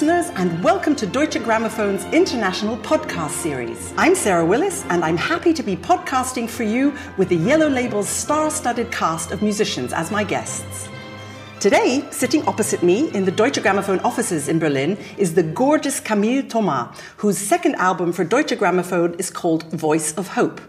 listeners, and welcome to Deutsche Grammophon's international podcast series. I'm Sarah Willis, and I'm happy to be podcasting for you with the Yellow Label's star studded cast of musicians as my guests. Today, sitting opposite me in the Deutsche Grammophon offices in Berlin is the gorgeous Camille Thomas, whose second album for Deutsche Grammophon is called Voice of Hope.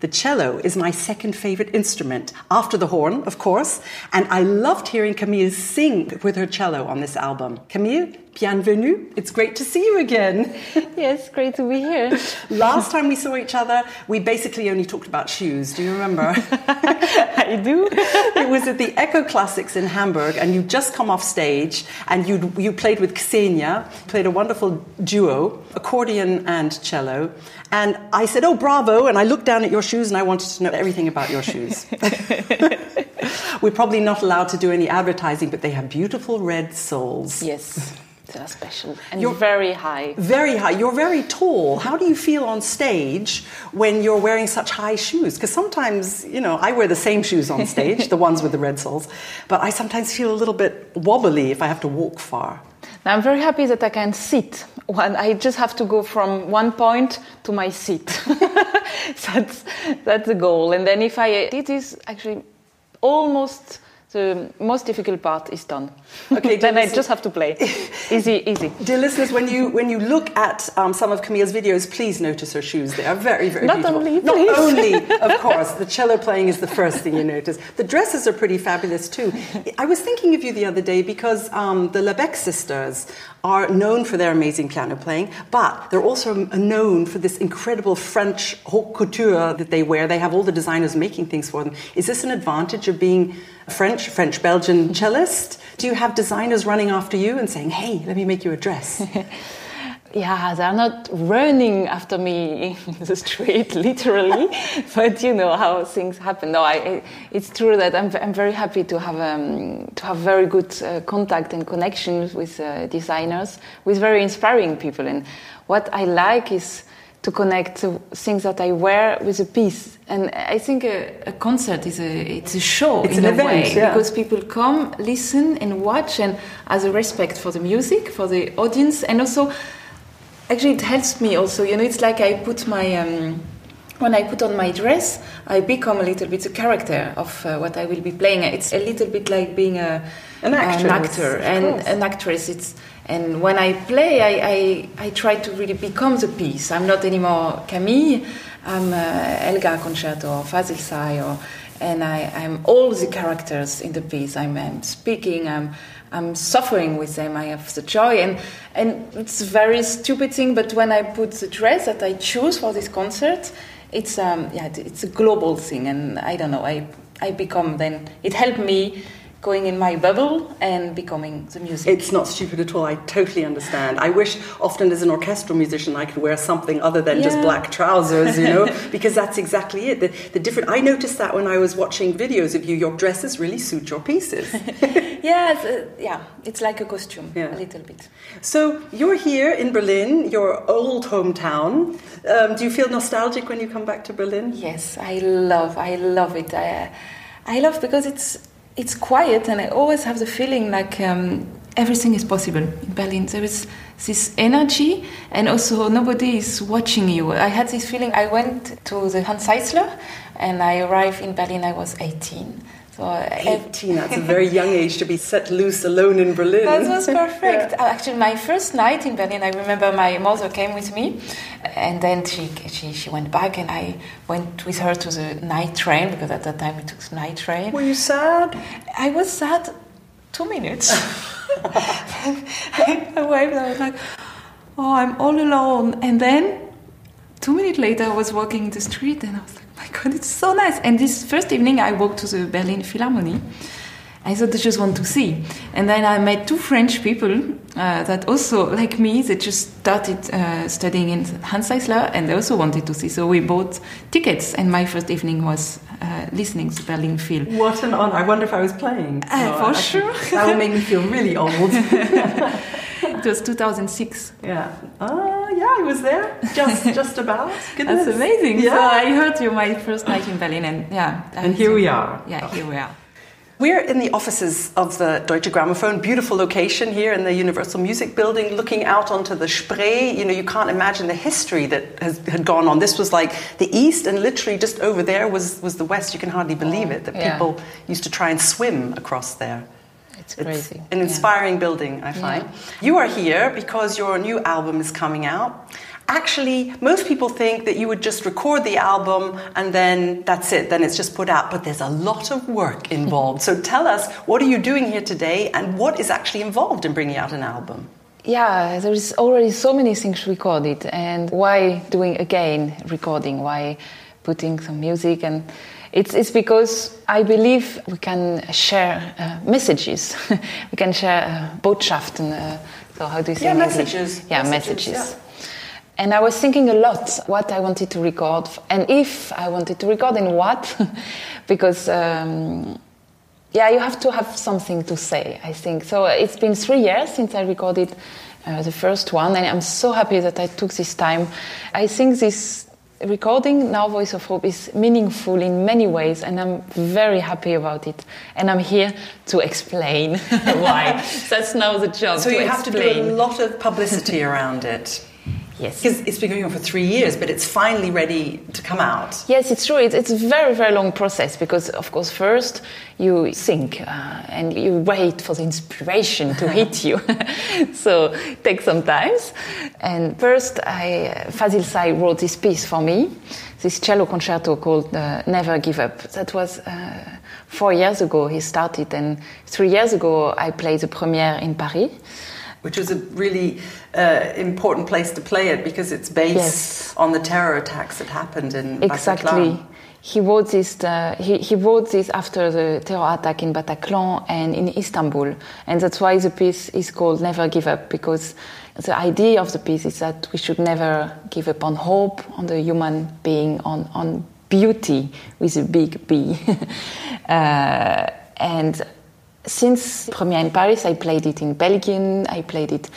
The cello is my second favorite instrument, after the horn, of course, and I loved hearing Camille sing with her cello on this album. Camille, bienvenue. It's great to see you again. Yes, great to be here. Last time we saw each other, we basically only talked about shoes. Do you remember? I do. it was at the Echo Classics in Hamburg, and you just come off stage, and you you played with Xenia, played a wonderful duo, accordion and cello. And I said, "Oh, bravo!" And I looked down at your shoes, and I wanted to know everything about your shoes. We're probably not allowed to do any advertising, but they have beautiful red soles. Yes. They are special and you're very high. Very high. You're very tall. How do you feel on stage when you're wearing such high shoes? Because sometimes, you know, I wear the same shoes on stage, the ones with the red soles, but I sometimes feel a little bit wobbly if I have to walk far. Now, I'm very happy that I can sit. When I just have to go from one point to my seat. that's that's the goal. And then if I it is actually almost the most difficult part is done. Okay, then I just have to play. easy, easy. Dear listeners, when you when you look at um, some of Camille's videos, please notice her shoes. They are very, very Not beautiful. Only, Not please. only, of course, the cello playing is the first thing you notice. The dresses are pretty fabulous too. I was thinking of you the other day because um, the Labèque sisters are known for their amazing piano playing, but they're also known for this incredible French haute couture that they wear. They have all the designers making things for them. Is this an advantage of being French, French Belgian cellist? Do you have designers running after you and saying, hey, let me make you a dress? yeah, they're not running after me in the street, literally, but you know how things happen. No, I, it's true that I'm, I'm very happy to have um, to have very good uh, contact and connections with uh, designers, with very inspiring people. And what I like is to connect things that I wear with a piece. And I think a, a concert is a it's a show it's in a event, way yeah. because people come, listen, and watch, and as a respect for the music, for the audience, and also actually it helps me also. You know, it's like I put my um, when I put on my dress, I become a little bit the character of uh, what I will be playing. It's a little bit like being a an, actress, an actor and an actress. It's and when I play, I, I, I, try to really become the piece. I'm not anymore Camille. I'm uh, Elgar Concerto or Fazil Say, or, and I, am all the characters in the piece. I'm, I'm, speaking. I'm I'm suffering with them. I have the joy, and and it's a very stupid thing. But when I put the dress that I choose for this concert, it's um yeah it's a global thing, and I don't know. I I become then it helped me going in my bubble and becoming the music. It's not stupid at all. I totally understand. I wish often as an orchestral musician I could wear something other than yeah. just black trousers, you know, because that's exactly it. The, the, different. I noticed that when I was watching videos of you, your dresses really suit your pieces. yeah, it's, uh, yeah, it's like a costume, yeah. a little bit. So you're here in Berlin, your old hometown. Um, do you feel nostalgic when you come back to Berlin? Yes, I love. I love it. I, I love because it's it's quiet, and I always have the feeling like um, everything is possible in Berlin. There is this energy, and also nobody is watching you. I had this feeling. I went to the Hanns Eisler, and I arrived in Berlin. I was 18. So 18, that's a very young age to be set loose alone in Berlin. That was perfect. yeah. Actually, my first night in Berlin, I remember my mother came with me, and then she, she, she went back, and I went with her to the night train, because at that time we took the night train. Were you sad? I was sad two minutes. I arrived, I was like, oh, I'm all alone. And then two minutes later, I was walking in the street, and I was like, my god, it's so nice. And this first evening, I walked to the Berlin Philharmonie. I thought I just want to see. And then I met two French people uh, that also, like me, they just started uh, studying in Hanns Eisler and they also wanted to see. So we bought tickets, and my first evening was uh, listening to Berlin Phil. What an honor. I wonder if I was playing. No, for sure. that will make me feel really old. it was 2006. Yeah. Oh, yeah, I was there. Just just about. Goodness. That's amazing. Yeah. So I heard you my first night in Berlin, and yeah. And here we are. Yeah, here we are. We're in the offices of the Deutsche Grammophon, beautiful location here in the Universal Music Building, looking out onto the Spree. You know, you can't imagine the history that has, had gone on. This was like the east, and literally just over there was, was the west. You can hardly believe it that yeah. people used to try and swim across there. It's crazy. It's an inspiring yeah. building, I find. Yeah. You are here because your new album is coming out actually, most people think that you would just record the album and then that's it, then it's just put out. But there's a lot of work involved. so tell us, what are you doing here today and what is actually involved in bringing out an album? Yeah, there's already so many things recorded, and why doing again recording? Why putting some music and it's, it's because I believe we can share uh, messages. we can share uh, Botschaften. Uh, so how do you say yeah, messages. Yeah, messages. messages. Yeah. And I was thinking a lot what I wanted to record and if I wanted to record and what, because um, yeah, you have to have something to say. I think so. It's been three years since I recorded uh, the first one, and I'm so happy that I took this time. I think this recording now voice of hope is meaningful in many ways and i'm very happy about it and i'm here to explain why that's now the job so you explain. have to do a lot of publicity around it Yes. Because it's been going on for three years, but it's finally ready to come out. Yes, it's true. It's, it's a very, very long process because, of course, first you think uh, and you wait for the inspiration to hit you. so it takes some time. And first, I, Fazil Say wrote this piece for me, this cello concerto called uh, Never Give Up. That was uh, four years ago he started, and three years ago I played the premiere in Paris which was a really uh, important place to play it because it's based yes. on the terror attacks that happened in exactly. Bataclan. He wrote this. Uh, he, he wrote this after the terror attack in Bataclan and in Istanbul, and that's why the piece is called "Never Give Up" because the idea of the piece is that we should never give up on hope, on the human being, on on beauty with a big B, uh, and since Premiere in Paris, I played it in Belgium, I played it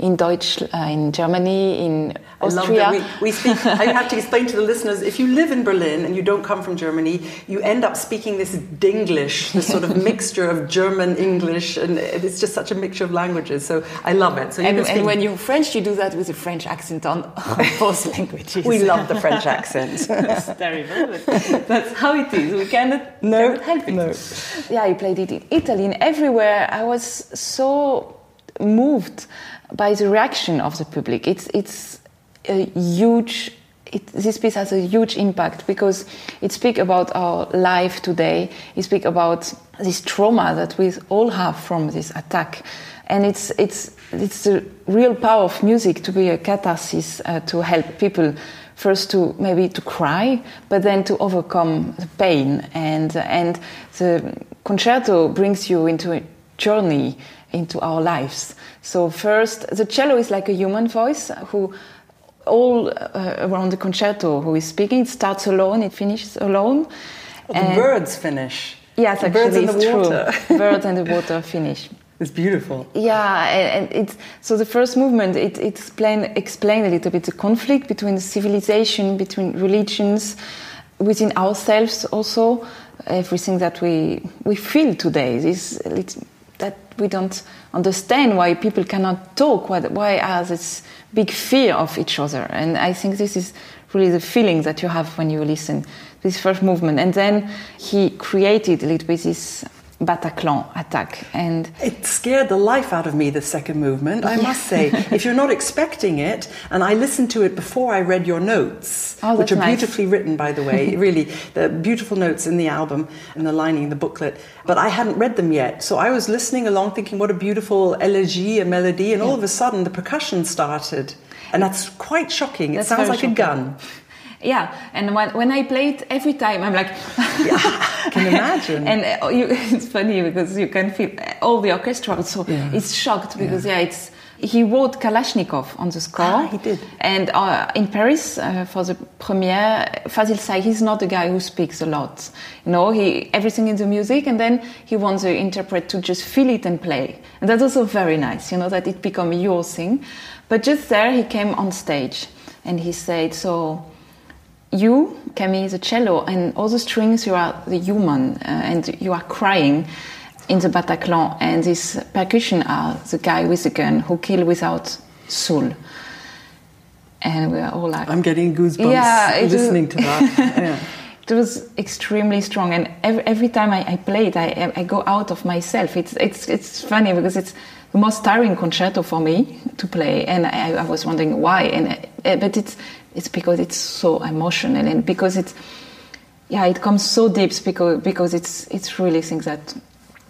in Deutsch, uh, in Germany, in Austria. We, we, speak, I have to explain to the listeners if you live in Berlin and you don't come from Germany, you end up speaking this Dinglish, this sort of mixture of German, English, and it's just such a mixture of languages. So I love it. So and, and, when you're French, you do that with a French accent on, both languages. We love the French accent. that's terrible. that's how it is. We cannot, no, cannot help it. No. Yeah, I played it in Italy and everywhere. I was so moved by the reaction of the public. It's, it's a huge, it, this piece has a huge impact because it speaks about our life today. It speaks about this trauma that we all have from this attack. And it's, it's, it's the real power of music to be a catharsis, uh, to help people first to maybe to cry, but then to overcome the pain. And, and the concerto brings you into journey into our lives. So first, the cello is like a human voice who all uh, around the concerto who is speaking. It starts alone, it finishes alone. Well, the birds finish. Yes, the actually, birds it's the water. true. birds and the water finish. It's beautiful. Yeah, and, and, it's so the first movement it, it explain explain a little bit the conflict between the civilization, between religions, within ourselves also. Everything that we we feel today is that we don't understand why people cannot talk, why, are this big fear of each other. And I think this is really the feeling that you have when you listen this first movement. And then he created a little bit this Bataclan attack. And it scared the life out of me, the second movement, I must say. if you're not expecting it, and I listened to it before I read your notes, oh, which are nice. beautifully written, by the way, really, the beautiful notes in the album and the lining, the booklet, but I hadn't read them yet. So I was listening along thinking, what a beautiful elegy, a melody, and yeah. all of a sudden the percussion started. And that's quite shocking. It sounds like shocking. a gun. Yeah, and when, when I play it every time, I'm like, yeah, can imagine. and uh, you, it's funny because you can feel all the orchestra. So yeah. it's shocked because yeah. yeah. it's he wrote Kalashnikov on the score. Ah, he did. And uh, in Paris uh, for the premiere, Fazil Say he's not a guy who speaks a lot. You know, he everything in the music, and then he wants the interpret to just feel it and play. And that's also very nice. You know that it become your thing. But just there, he came on stage and he said, "So." You, Camille, the cello, and all the strings, you are the human, uh, and you are crying in the Bataclan, and this percussion are the guy with the gun who kill without soul. And we are all like, I'm getting goosebumps Yeah, listening is- to that. Yeah. It was extremely strong. And every, every time I, I play it I, I go out of myself. It's, it's, it's funny because it's the most tiring concerto for me to play. And I, I was wondering why. And uh, but it's it's because it's so emotional and because it's yeah it comes so deep because because it's it's really things that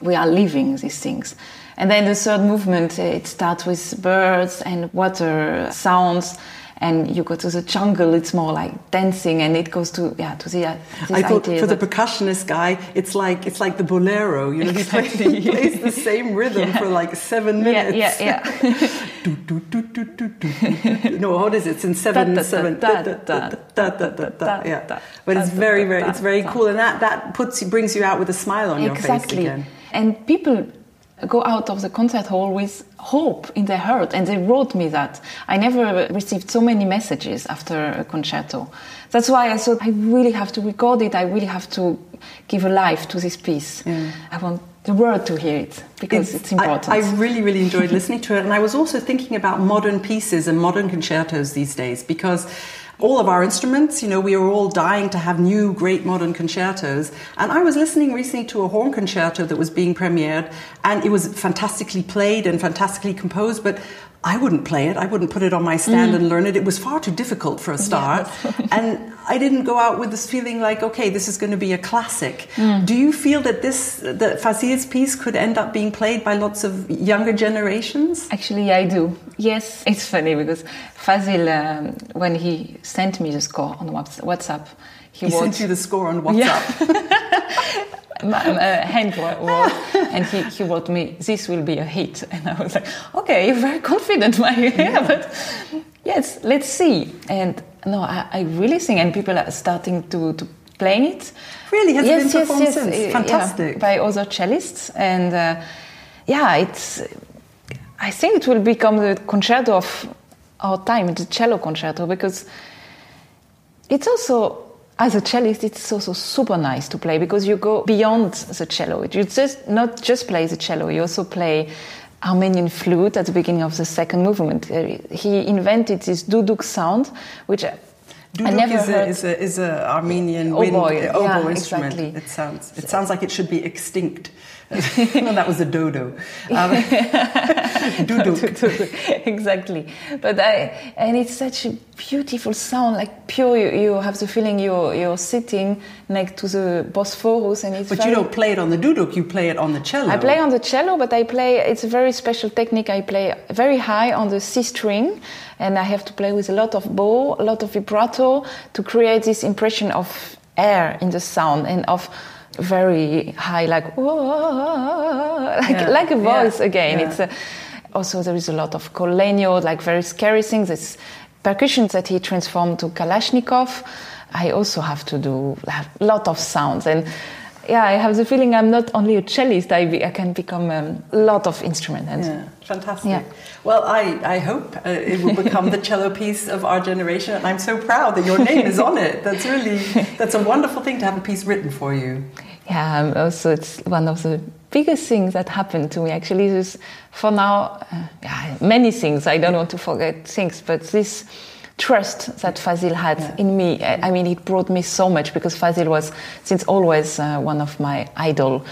we are living these things. And then the third movement uh, it starts with birds and water sounds and you go to the jungle, it's more like dancing, and it goes to yeah to the. Uh, I thought for the percussionist guy, it's like it's like the bolero. You know, exactly. he, plays, the same rhythm yeah. for like seven minutes. Yeah, yeah. yeah. do, do, do, do, do, do. No, what is it? It's in seven, seven. Da, da, da, da, da, da, da, yeah, but it's very, very, it's very cool, and that that puts brings you out with a smile on your face again. And people go out of the concert hall with hope in their heart. And they wrote me that. I never received so many messages after a concerto that's why i thought i really have to record it. I really have to give a life to this piece. I want the world to hear it because it's, important. I, I really, really enjoyed listening to it, and I was also thinking about modern pieces and modern concertos these days because all of our instruments, you know, we are all dying to have new, great modern concertos. And I was listening recently to a horn concerto that was being premiered, and it was fantastically played and fantastically composed, but I wouldn't play it. I wouldn't put it on my stand and learn it. It was far too difficult for a start. and I didn't go out with this feeling like, okay, this is going to be a classic. Do you feel that this, that Fazil's piece could end up being played by lots of younger generations? Actually, I do. Yes, it's funny because Fazil, um, when he sent me the score on WhatsApp, he, He wrote sent you the score on WhatsApp. my, uh, hand wo- and he, he wrote me, "This will be a hit," and I was like, "Okay, you're very confident, my yeah, but yes, let's see." And no, I, I really think, and people are starting to, to playing it. Really? Has it been yes, performed yes, since? uh, yeah, Fantastic. by other cellists, and uh, yeah, it's. I think it will become the concerto of our time, the cello concerto, because it's also as a cellist it's also super nice to play because you go beyond the cello you just not just play the cello you also play armenian flute at the beginning of the second movement Uh, he invented this duduk sound which I never is a, heard is a is a Armenian Oboe, wind uh, yeah, oboe instrument. exactly. It sounds it sounds like it should be extinct. no, that was a dodo. Um, duduk. exactly but i and it's such a beautiful sound like pure you, you have the feeling you're you're sitting next to the bosphorus and it's But very you don't play it on the duduk. You play it on the cello. I play on the cello, but I play. It's a very special technique. I play very high on the C string, and I have to play with a lot of bow, a lot of vibrato to create this impression of air in the sound and of very high, like like Yeah, like a voice again. It's a, also there is a lot of col legno, like very scary things. It's percussions that he transformed to Kalashnikov. I also have to do a lot of sounds and yeah, I have the feeling I'm not only a cellist, I, be, I can become um, a lot of instrument. And Yeah, fantastic. Yeah. Well, I, I hope uh, it will become the cello piece of our generation, and I'm so proud that your name is on it. That's really that's a wonderful thing to have a piece written for you. yeah, um, also it's one of the biggest things that happened to me. Actually, is for now, uh, yeah, many things. I don't want to forget things, but this trust that Fazil had in me, I, I mean, it brought me so much because Fazil was since always uh, one of my idol.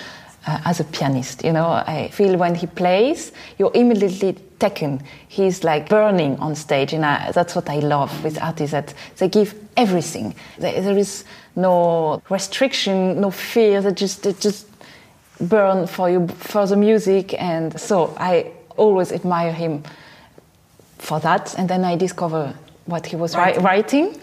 Uh, as a pianist, you know, I feel when he plays, you're immediately taken. He's like burning on stage, and I, that's what I love with artists that they give everything. There, there is no restriction, no fear. They just they just burn for you for the music, and so I always admire him for that. And then I discover what he was Right. writing.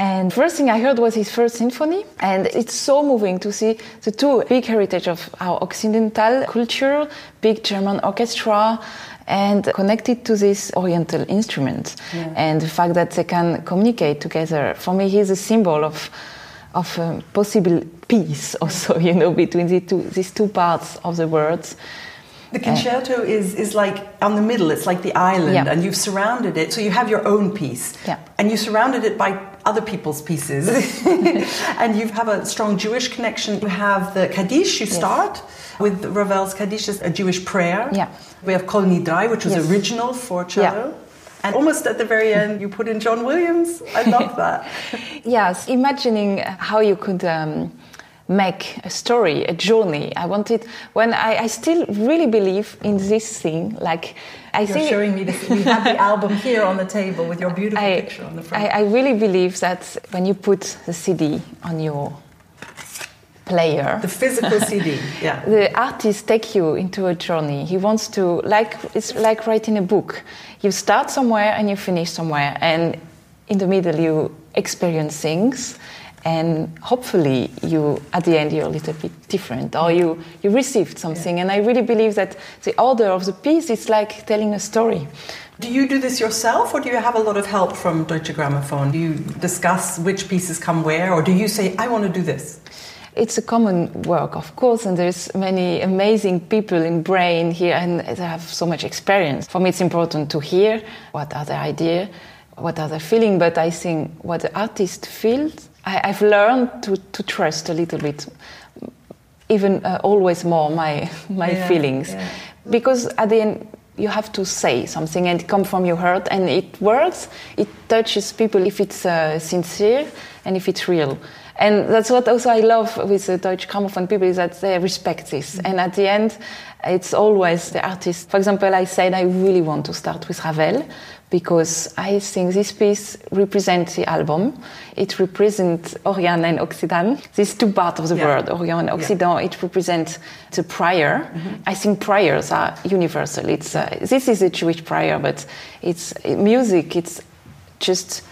And first thing I heard was his first symphony, and it's so moving to see the two big heritage of our Occidental culture, big German orchestra, and connected to this Oriental instrument, and the fact that they can communicate together. For me, he's a symbol of of um, possible peace, also, you know, between the two, these two parts of the words. The concerto is, is like on the middle, it's like the island, Yeah. and you've surrounded it. So you have your own piece. Yeah. And you surrounded it by other people's pieces. and you have a strong Jewish connection. You have the Kaddish, you Yes. start with Ravel's Kaddish, is a Jewish prayer. Yeah. We have Kol Nidrei, which was Yes. original for cello. And almost at the very end, you put in John Williams. I love that. Yes, imagining how you could um, make a story, a journey. I wanted when I, I still really believe in this thing. Like I You're think showing me this. We have the album here on the table with your beautiful I, picture on the front. I, I really believe that when you put the CD on your player, the physical CD, yeah. the artist take you into a journey. He wants to like it's like writing a book. You start somewhere and you finish somewhere, and in the middle you experience things, and hopefully you at the end you're a little bit different, or you you received something. And I really believe that the order of the piece is like telling a story. Do you do this yourself, or do you have a lot of help from Deutsche Grammophon? Do you discuss which pieces come where, or do you say, I want to do this? It's a common work, of course, and there's many amazing people in Berlin here, and they have so much experience. For me, it's important to hear what are their idea, what are they feeling, but I think what the artist feels, I, I've learned to, to trust a little bit, even uh, always more my my Yeah, feelings, yeah. because at the end you have to say something and come from your heart, and it works. It touches people if it's uh, sincere and if it's real. And that's what also I love with the Deutsche Grammophon people is that they respect this. And at the end, it's always the artist. For example, I said I really want to start with Ravel because I think this piece represents the album. It represents Orient and Occident. These two parts of the Yeah. word, Orient and Occident, it represents the prayer. I think prayers are universal. It's uh, this is a Jewish prayer, but it's music. It's just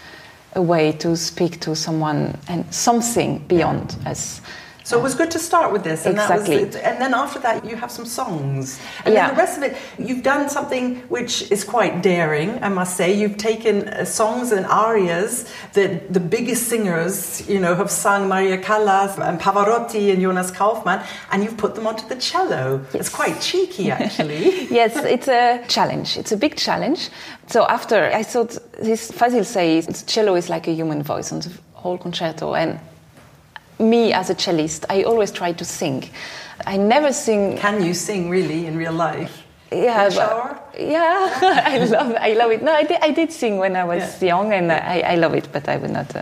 a way to speak to someone and something beyond us. So it was good to start with this, and Exactly. that was. And then after that, you have some songs, and Yeah. then the rest of it, you've done something which is quite daring, I must say. You've taken uh, songs and arias that the biggest singers, you know, have sung, Maria Callas and Pavarotti and Jonas Kaufmann, and you've put them onto the cello. It's quite cheeky, actually. yes, it's a challenge. It's a big challenge. So after I thought this Fazil Say's cello is like a human voice on the whole concerto, and me as a cellist, I always try to sing. I never sing. Can you sing really in real life? Yeah, but- shower? yeah, I love, I love it. No, I did, I did sing when I was Yeah. young, and I, I love it. But I would not. Uh,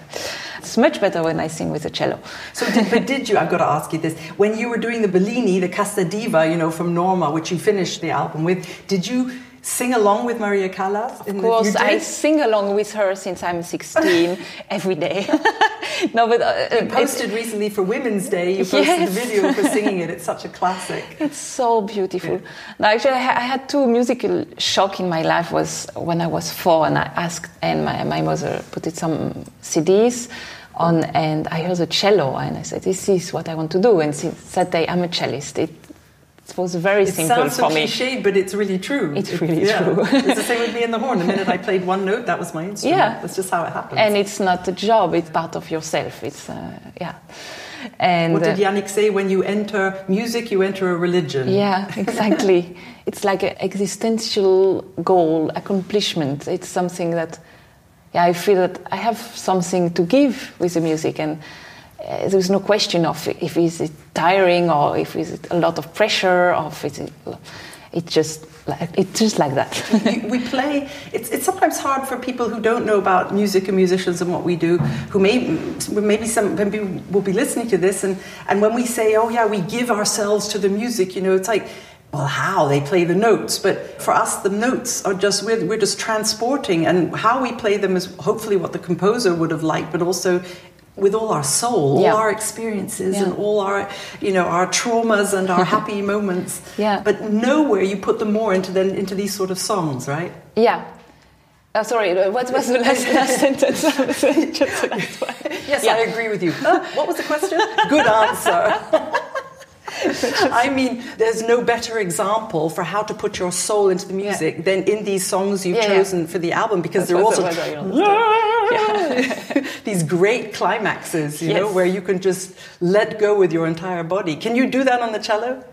it's much better when I sing with a cello. So, did, but did you? I've got to ask you this: when you were doing the Bellini, the Casta Diva, you know, from Norma, which you finished the album with, did you sing along with Maria Callas? Of course, I sing along with her since I'm 16 every day. no, but uh, You it- posted recently for Women's Day. You posted Yes. the video for singing it. It's such a classic. It's so beautiful. No, actually, I, ha- I had two musical shock in my life. Was when I was four and I asked, and my, my mother put it some CDs on, and I heard the cello, and I said, "This is what I want to do." And since that day, I'm a cellist. It, it was very It simple sounds so for me. but it's really true. It's It- really true. it's the same with me in the horn. The minute I played one note, that was my instrument. Yeah. That's just how it happens. And it's not a job; it's part of yourself. It's uh, yeah. And what did uh, Yannick say? When you enter music, you enter a religion. Yeah, exactly. it's like an existential goal, accomplishment. It's something that, yeah, I feel that I have something to give with the music, and uh, there's no question of if is it tiring or if is it a lot of pressure or if it's it just like it's just like that. We play it's, it's sometimes hard for people who don't know about music and musicians and what we do who may maybe some maybe will be listening to this and and when we say oh yeah we give ourselves to the music you know it's like well how they play the notes but for us the notes are just we're, we're just transporting and how we play them is hopefully what the composer would have liked but also with all our soul Yeah. all our experiences Yeah. and all our you know our traumas and our happy moments Yeah. but nowhere you put them more into then into these sort of songs, right? yeah. Uh, sorry, uh, what was the last, last sentence? just the last one. Yes, Yeah. I agree with you. Huh? what was the question? Good answer. I mean, there's no better example for how to put your soul into the music than in these songs you've Yeah, yeah. chosen for the album because That's they're also what These great climaxes, you know, where you can just let go with your entire body. Can you do that on the cello?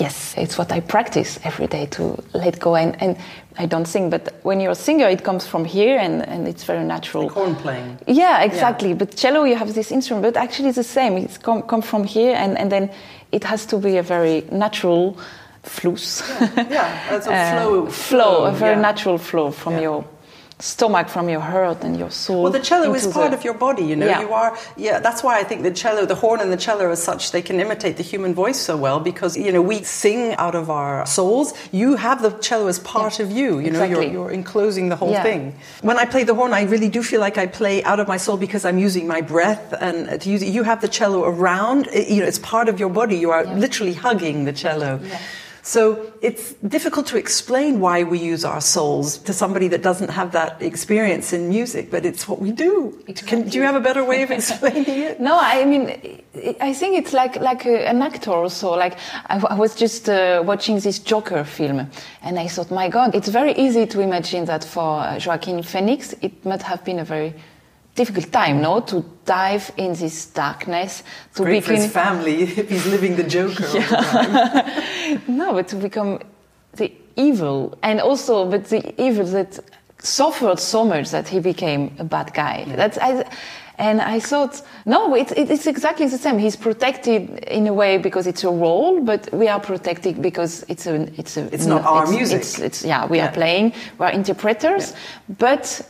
yes, it's what I practice every day to let go. And, and I don't sing, but when you're a singer, it comes from here and, and it's very natural. Like horn playing. Yeah, exactly. Yeah. But cello, you have this instrument, but actually it's the same. It's come, come from here and, and then it has to be a very natural fluss. Yeah, yeah. it's a flow. uh, flow, a very yeah. natural flow from your stomach from your heart and your soul. Well, the cello is part the, of your body, you know. Yeah. You are, yeah. That's why I think the cello, the horn, and the cello, as such, they can imitate the human voice so well because you know we sing out of our souls. You have the cello as part yeah. of you. You know, you're, you're enclosing the whole yeah. thing. When I play the horn, I really do feel like I play out of my soul because I'm using my breath and to use You have the cello around. You know, it's part of your body. You are literally hugging the cello. So it's difficult to explain why we use our souls to somebody that doesn't have that experience in music, but it's what we do. Exactly. Can, do you have a better way of explaining it? no, I mean, I think it's like like a, an actor also. Like I, I was just uh, watching this Joker film, and I thought, my God, it's very easy to imagine that for uh, Joaquin Phoenix, it must have been a very difficult time, no, to dive in this darkness. To Great begin... for his family if he's living the Joker. Yeah. no, but to become the evil, and also, but the evil that suffered so much that he became a bad guy. Yeah. That's I. And I thought, no, it, it, it's exactly the same. He's protected in a way because it's a role, but we are protected because it's a, it's a. It's not our music. It's, it's, yeah, we yeah. are playing. We are interpreters, yeah. but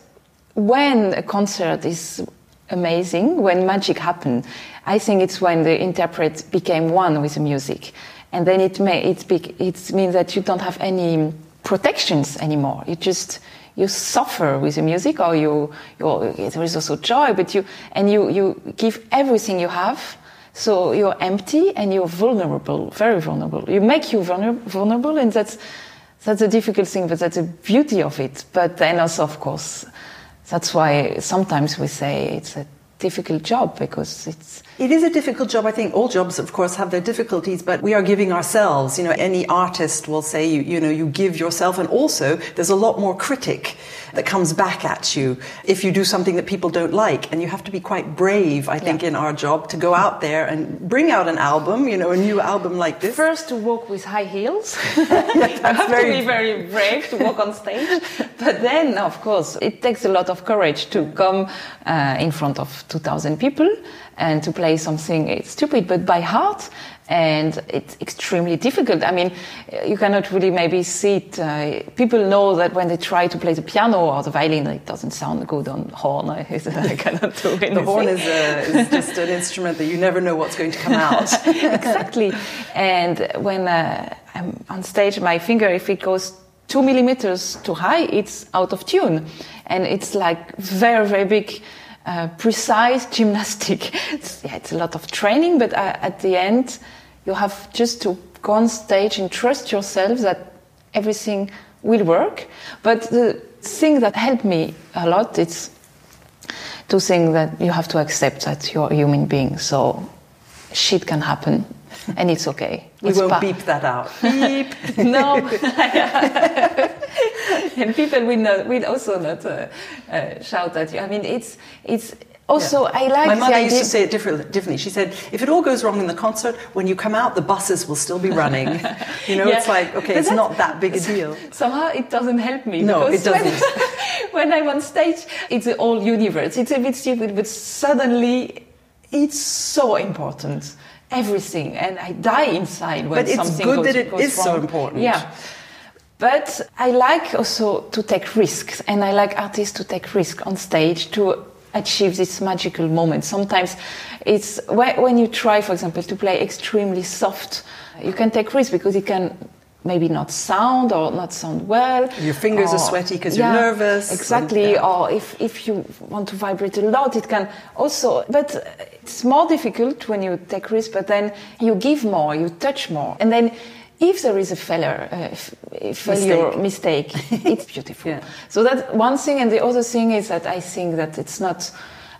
when a concert is amazing, when magic happens, I think it's when the interpret became one with the music. And then it, may, it, be, it means that you don't have any protections anymore. You just, you suffer with the music or you, there is also joy, but you, and you, you give everything you have. So you're empty and you're vulnerable, very vulnerable. You make you vulnerable and that's, that's a difficult thing, but that's the beauty of it. But then also, of course, that's why sometimes we say it's a difficult job because it's it is a difficult job i think all jobs of course have their difficulties but we are giving ourselves you know any artist will say you you know you give yourself and also there's a lot more critic that comes back at you if you do something that people don't like. And you have to be quite brave, I think, yeah. in our job to go out there and bring out an album, you know, a new album like this. First, to walk with high heels. yeah, you have very... to be very brave to walk on stage. but then, of course, it takes a lot of courage to come uh, in front of 2,000 people and to play something it's stupid but by heart and it's extremely difficult. I mean, you cannot really maybe see it. Uh, people know that when they try to play the piano or the violin, it doesn't sound good on horn. I cannot do anything. The horn is, a, is, just an instrument that you never know what's going to come out. exactly. And when uh, I'm on stage, my finger, if it goes two millimeters too high, it's out of tune. And it's like very, very big. Uh, precise gymnastic. It's, yeah, it's a lot of training, but uh, at the end, you have just to go on stage and trust yourself that everything will work. But the thing that helped me a lot is to think that you have to accept that you're a human being. So shit can happen and it's okay. We it's won't beep that out. Beep. no. and people will not, will also not uh, uh, shout at you. I mean, it's it's also, yeah. I like my mother used to say it differently. She said, "If it all goes wrong in the concert, when you come out, the buses will still be running." you know, yeah. it's like okay, but it's not that big a deal. Somehow, it doesn't help me. No, it doesn't. When, when I'm on stage, it's a whole universe. It's a bit stupid, but suddenly, it's so important. Everything, and I die inside when but something goes, But it's good that it is wrong. so important. Yeah. But I like also to take risks, and I like artists to take risks on stage to achieve this magical moment. Sometimes it's when you try, for example, to play extremely soft, you can take risks because it can maybe not sound or not sound well. Your fingers or, are sweaty because yeah, you're nervous. Exactly. And, yeah. Or if, if you want to vibrate a lot, it can also, but it's more difficult when you take risks, but then you give more, you touch more. And then if there is a failure, uh, failure mistake, mistake it's beautiful. Yeah. So that's one thing, and the other thing is that I think that it's not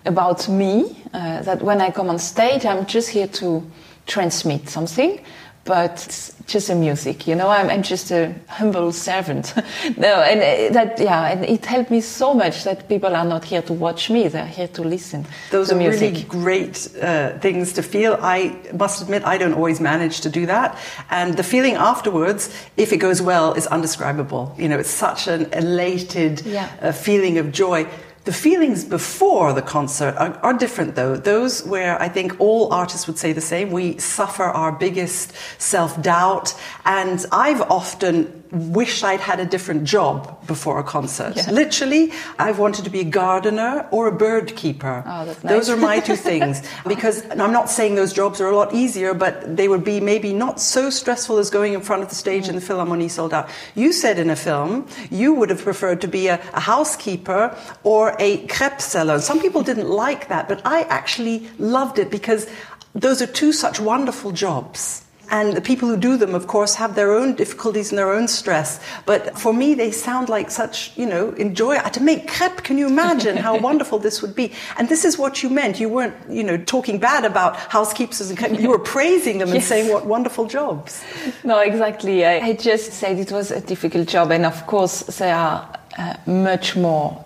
about me. Uh, that when I come on stage, I'm just here to transmit something, but it's just a music, you know. I'm, I'm just a humble servant. no, and uh, that yeah, and it helped me so much that people are not here to watch me; they're here to listen. Those to are music. really great uh, things to feel. I must admit, I don't always manage to do that, and the feeling afterwards, if it goes well, is undescribable. You know, it's such an elated Yeah. uh, feeling of joy. The feelings before the concert are, are different, though. Those where I think all artists would say the same. We suffer our biggest self doubt, and I've often wished I'd had a different job before a concert. Yeah. Literally, I've wanted to be a gardener or a bird keeper. Oh, that's Those are my two things. Because and I'm not saying those jobs are a lot easier, but they would be maybe not so stressful as going in front of the stage in the Philharmonie sold out. You said in a film you would have preferred to be a, a housekeeper or a crepe seller. Some people didn't like that, but I actually loved it because those are two such wonderful jobs. And the people who do them, of course, have their own difficulties and their own stress. But for me, they sound like such, you know, enjoy. To make crepe, can you imagine how wonderful this would be? And this is what you meant. You weren't, you know, talking bad about housekeepers and crepe. You were praising them and Yes. saying what wonderful jobs. No, exactly. I, I just said it was a difficult job, and of course, they are uh, much more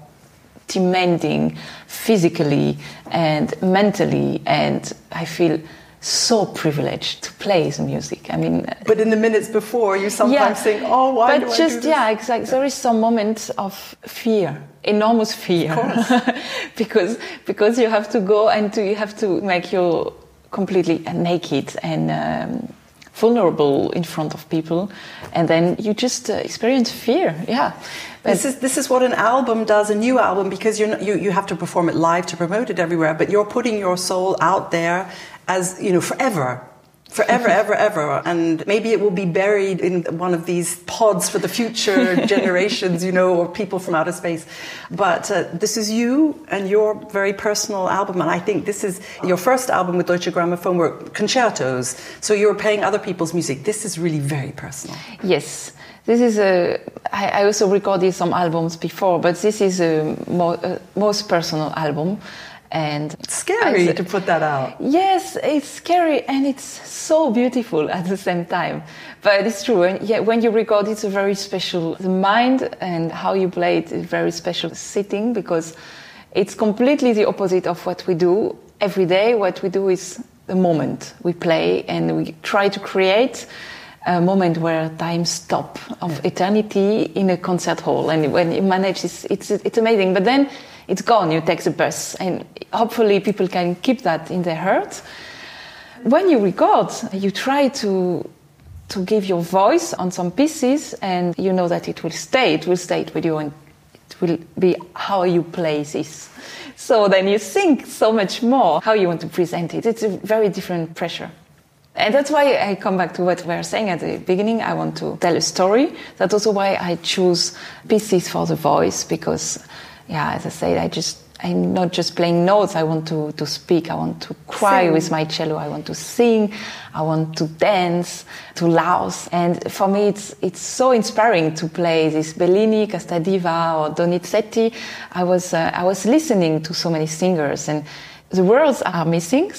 demanding physically and mentally, and I feel so privileged to play the music. I mean, But in the minutes before, you sometimes think, oh, why but do I just do this? yeah, exactly. There is some moments of fear, enormous fear, because because you have to go and to, you have to make you completely naked and. Um, vulnerable in front of people and then you just uh, experience fear yeah But- This is this is what an album does, a new album, because you're not, you you have to perform it live to promote it everywhere. But you're putting your soul out there as you know forever, forever, ever, ever, and maybe it will be buried in one of these pods for the future generations, you know, or people from outer space. But uh, this is you and your very personal album, and I think this is your first album with Deutsche Grammophon were concertos. So you're playing other people's music. This is really very personal. Yes, this is a. I, I also recorded some albums before, but this is a mo- uh, most personal album, and Scary I- to put that out. Yes, it's scary and it's so beautiful at the same time. But it's true. And yeah, when you record, it's a very special. The mind and how you play it is a very special sitting because it's completely the opposite of what we do every day. What we do is the moment we play and we try to create a moment where time stop of eternity in a concert hall. And when you manage, it's, it's, it's amazing. But then it's gone. You take the bus, and hopefully people can keep that in their heart. When you record, you try to to give your voice on some pieces, and you know that it will stay. It will stay with you, and it will be how you play this. So then you think so much more how you want to present it. It's a very different pressure. And that's why I come back to what we were saying at the beginning. I want to tell a story. That's also why I choose pieces for the voice because, yeah, as I said, I just I'm not just playing notes. I want to, to speak. I want to cry Sing. with my cello. I want to sing. I want to dance, to laugh. And for me, it's it's so inspiring to play this Bellini, Casta Diva, or Donizetti. I was uh, I was listening to so many singers and the words are missing,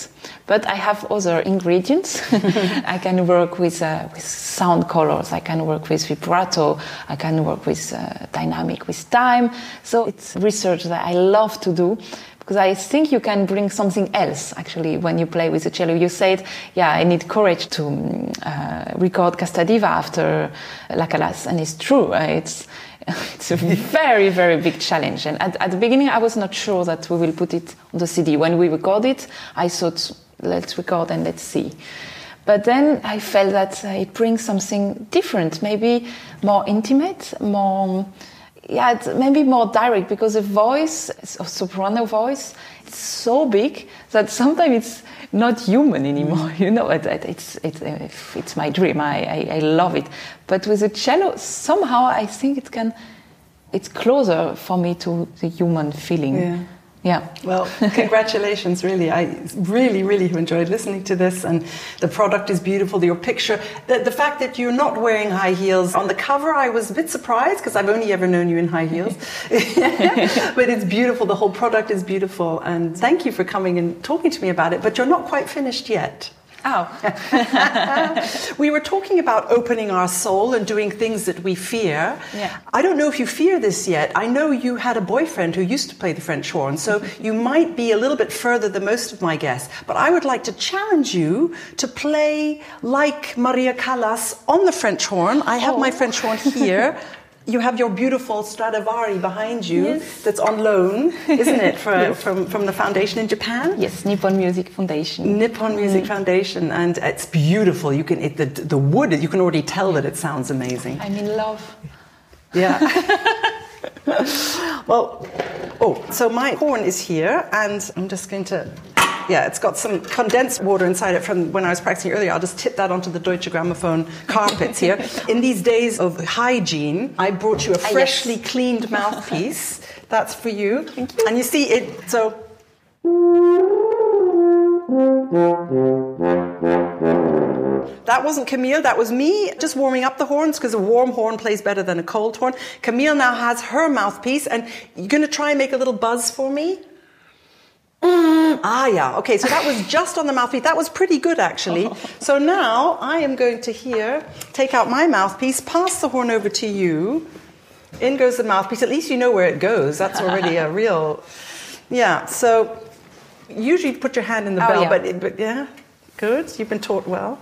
but I have other ingredients. I can work with, uh, with sound colors, I can work with vibrato, I can work with uh, dynamic, with time. So it's research that I love to do because I think you can bring something else actually when you play with the cello. You said, yeah, I need courage to um, uh, record Casta Diva after La Callas, and it's true. uh, It's it's a very, very big challenge. And at, at the beginning, I was not sure that we will put it on the CD. When we record it, I thought, let's record and let's see. But then I felt that uh, it brings something different, maybe more intimate, more, yeah, maybe more direct because the voice, a soprano voice, it's so big that sometimes it's not human anymore. You know, it, it, it's it's uh, it's my dream. I, I I love it. But with the cello, somehow I think it can. It's closer for me to the human feeling. Yeah. Yeah. Well, congratulations, really. I really, really have enjoyed listening to this, and the product is beautiful. Your picture, the, the fact that you're not wearing high heels on the cover, I was a bit surprised because I've only ever known you in high heels. but it's beautiful. The whole product is beautiful, and thank you for coming and talking to me about it. But you're not quite finished yet. Oh. we were talking about opening our soul and doing things that we fear. Yeah. I don't know if you fear this yet. I know you had a boyfriend who used to play the French horn, so mm-hmm. you might be a little bit further than most of my guests. But I would like to challenge you to play like Maria Callas on the French horn. I have my oh. French horn here. You have your beautiful Stradivari behind you Yes. that's on loan, isn't it, for, from, from the foundation in Japan? Yes, Nippon Music Foundation. Nippon Music mm. Foundation, and it's beautiful. You can it, the the wood. You can already tell that it sounds amazing. I'm in love. Yeah. well, oh, so my horn is here, and I'm just going to. Yeah, it's got some condensed water inside it from when I was practicing earlier. I'll just tip that onto the Deutsche Grammophon carpets here. In these days of hygiene, I brought you a ah, yes. freshly cleaned mouthpiece. That's for you. Thank you. And you see it, so That wasn't Camille, that was me just warming up the horns because a warm horn plays better than a cold horn. Camille now has her mouthpiece, and you're going to try and make a little buzz for me? Mm, ah, yeah. Okay, so that was just on the mouthpiece. That was pretty good, actually. So now I am going to here take out my mouthpiece, pass the horn over to you. In goes the mouthpiece. At least you know where it goes. That's already a real. Yeah, so usually you put your hand in the Oh, bell, yeah. but, but yeah, good. You've been taught well.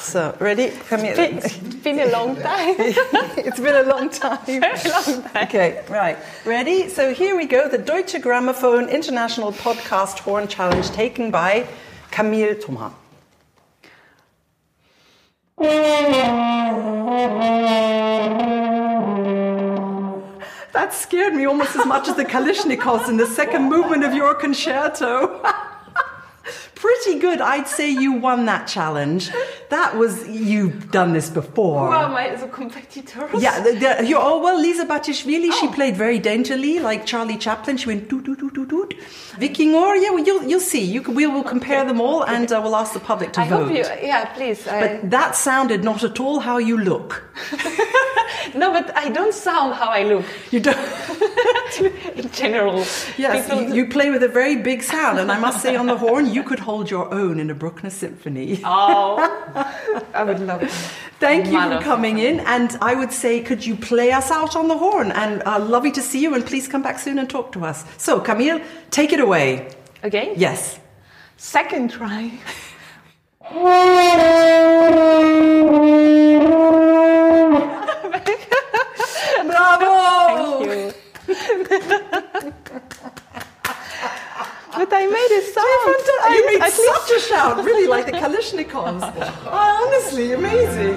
So, ready? Come here. It's been a long time. it's been a long time. Very long time. Okay, right. Ready? So here we go. The Deutsche Grammophon International Podcast Horn Challenge taken by Camille Thomas. That scared me almost as much as the Kalashnikovs in the second movement of your concerto. Pretty good. I'd say you won that challenge. That was, you've done this before. Who are my the competitors? Yeah, the, the, you, oh well, Lisa Batiashvili, she played very daintily, like Charlie Chaplin. She went doot doot doot doot doot. Víkingur, yeah, well, you'll you'll see. You we will compare them all, and uh, we'll ask the public to I vote. hope you. Yeah, please. I, But that sounded not at all how you look. no, but I don't sound how I look You don't. in general. Yes, you, you play with a very big sound, and I must say, on the horn, you could hold your own in a Bruckner symphony. Oh, I would love it. Thank you for coming in, and I would say, could you play us out on the horn? And uh, lovely to see you, and please come back soon and talk to us. So, Camille, take it away. Again? Yes. Second try. but I made a sound. I, you made such a shout, really, like the Kalashnikovs. oh, honestly, amazing.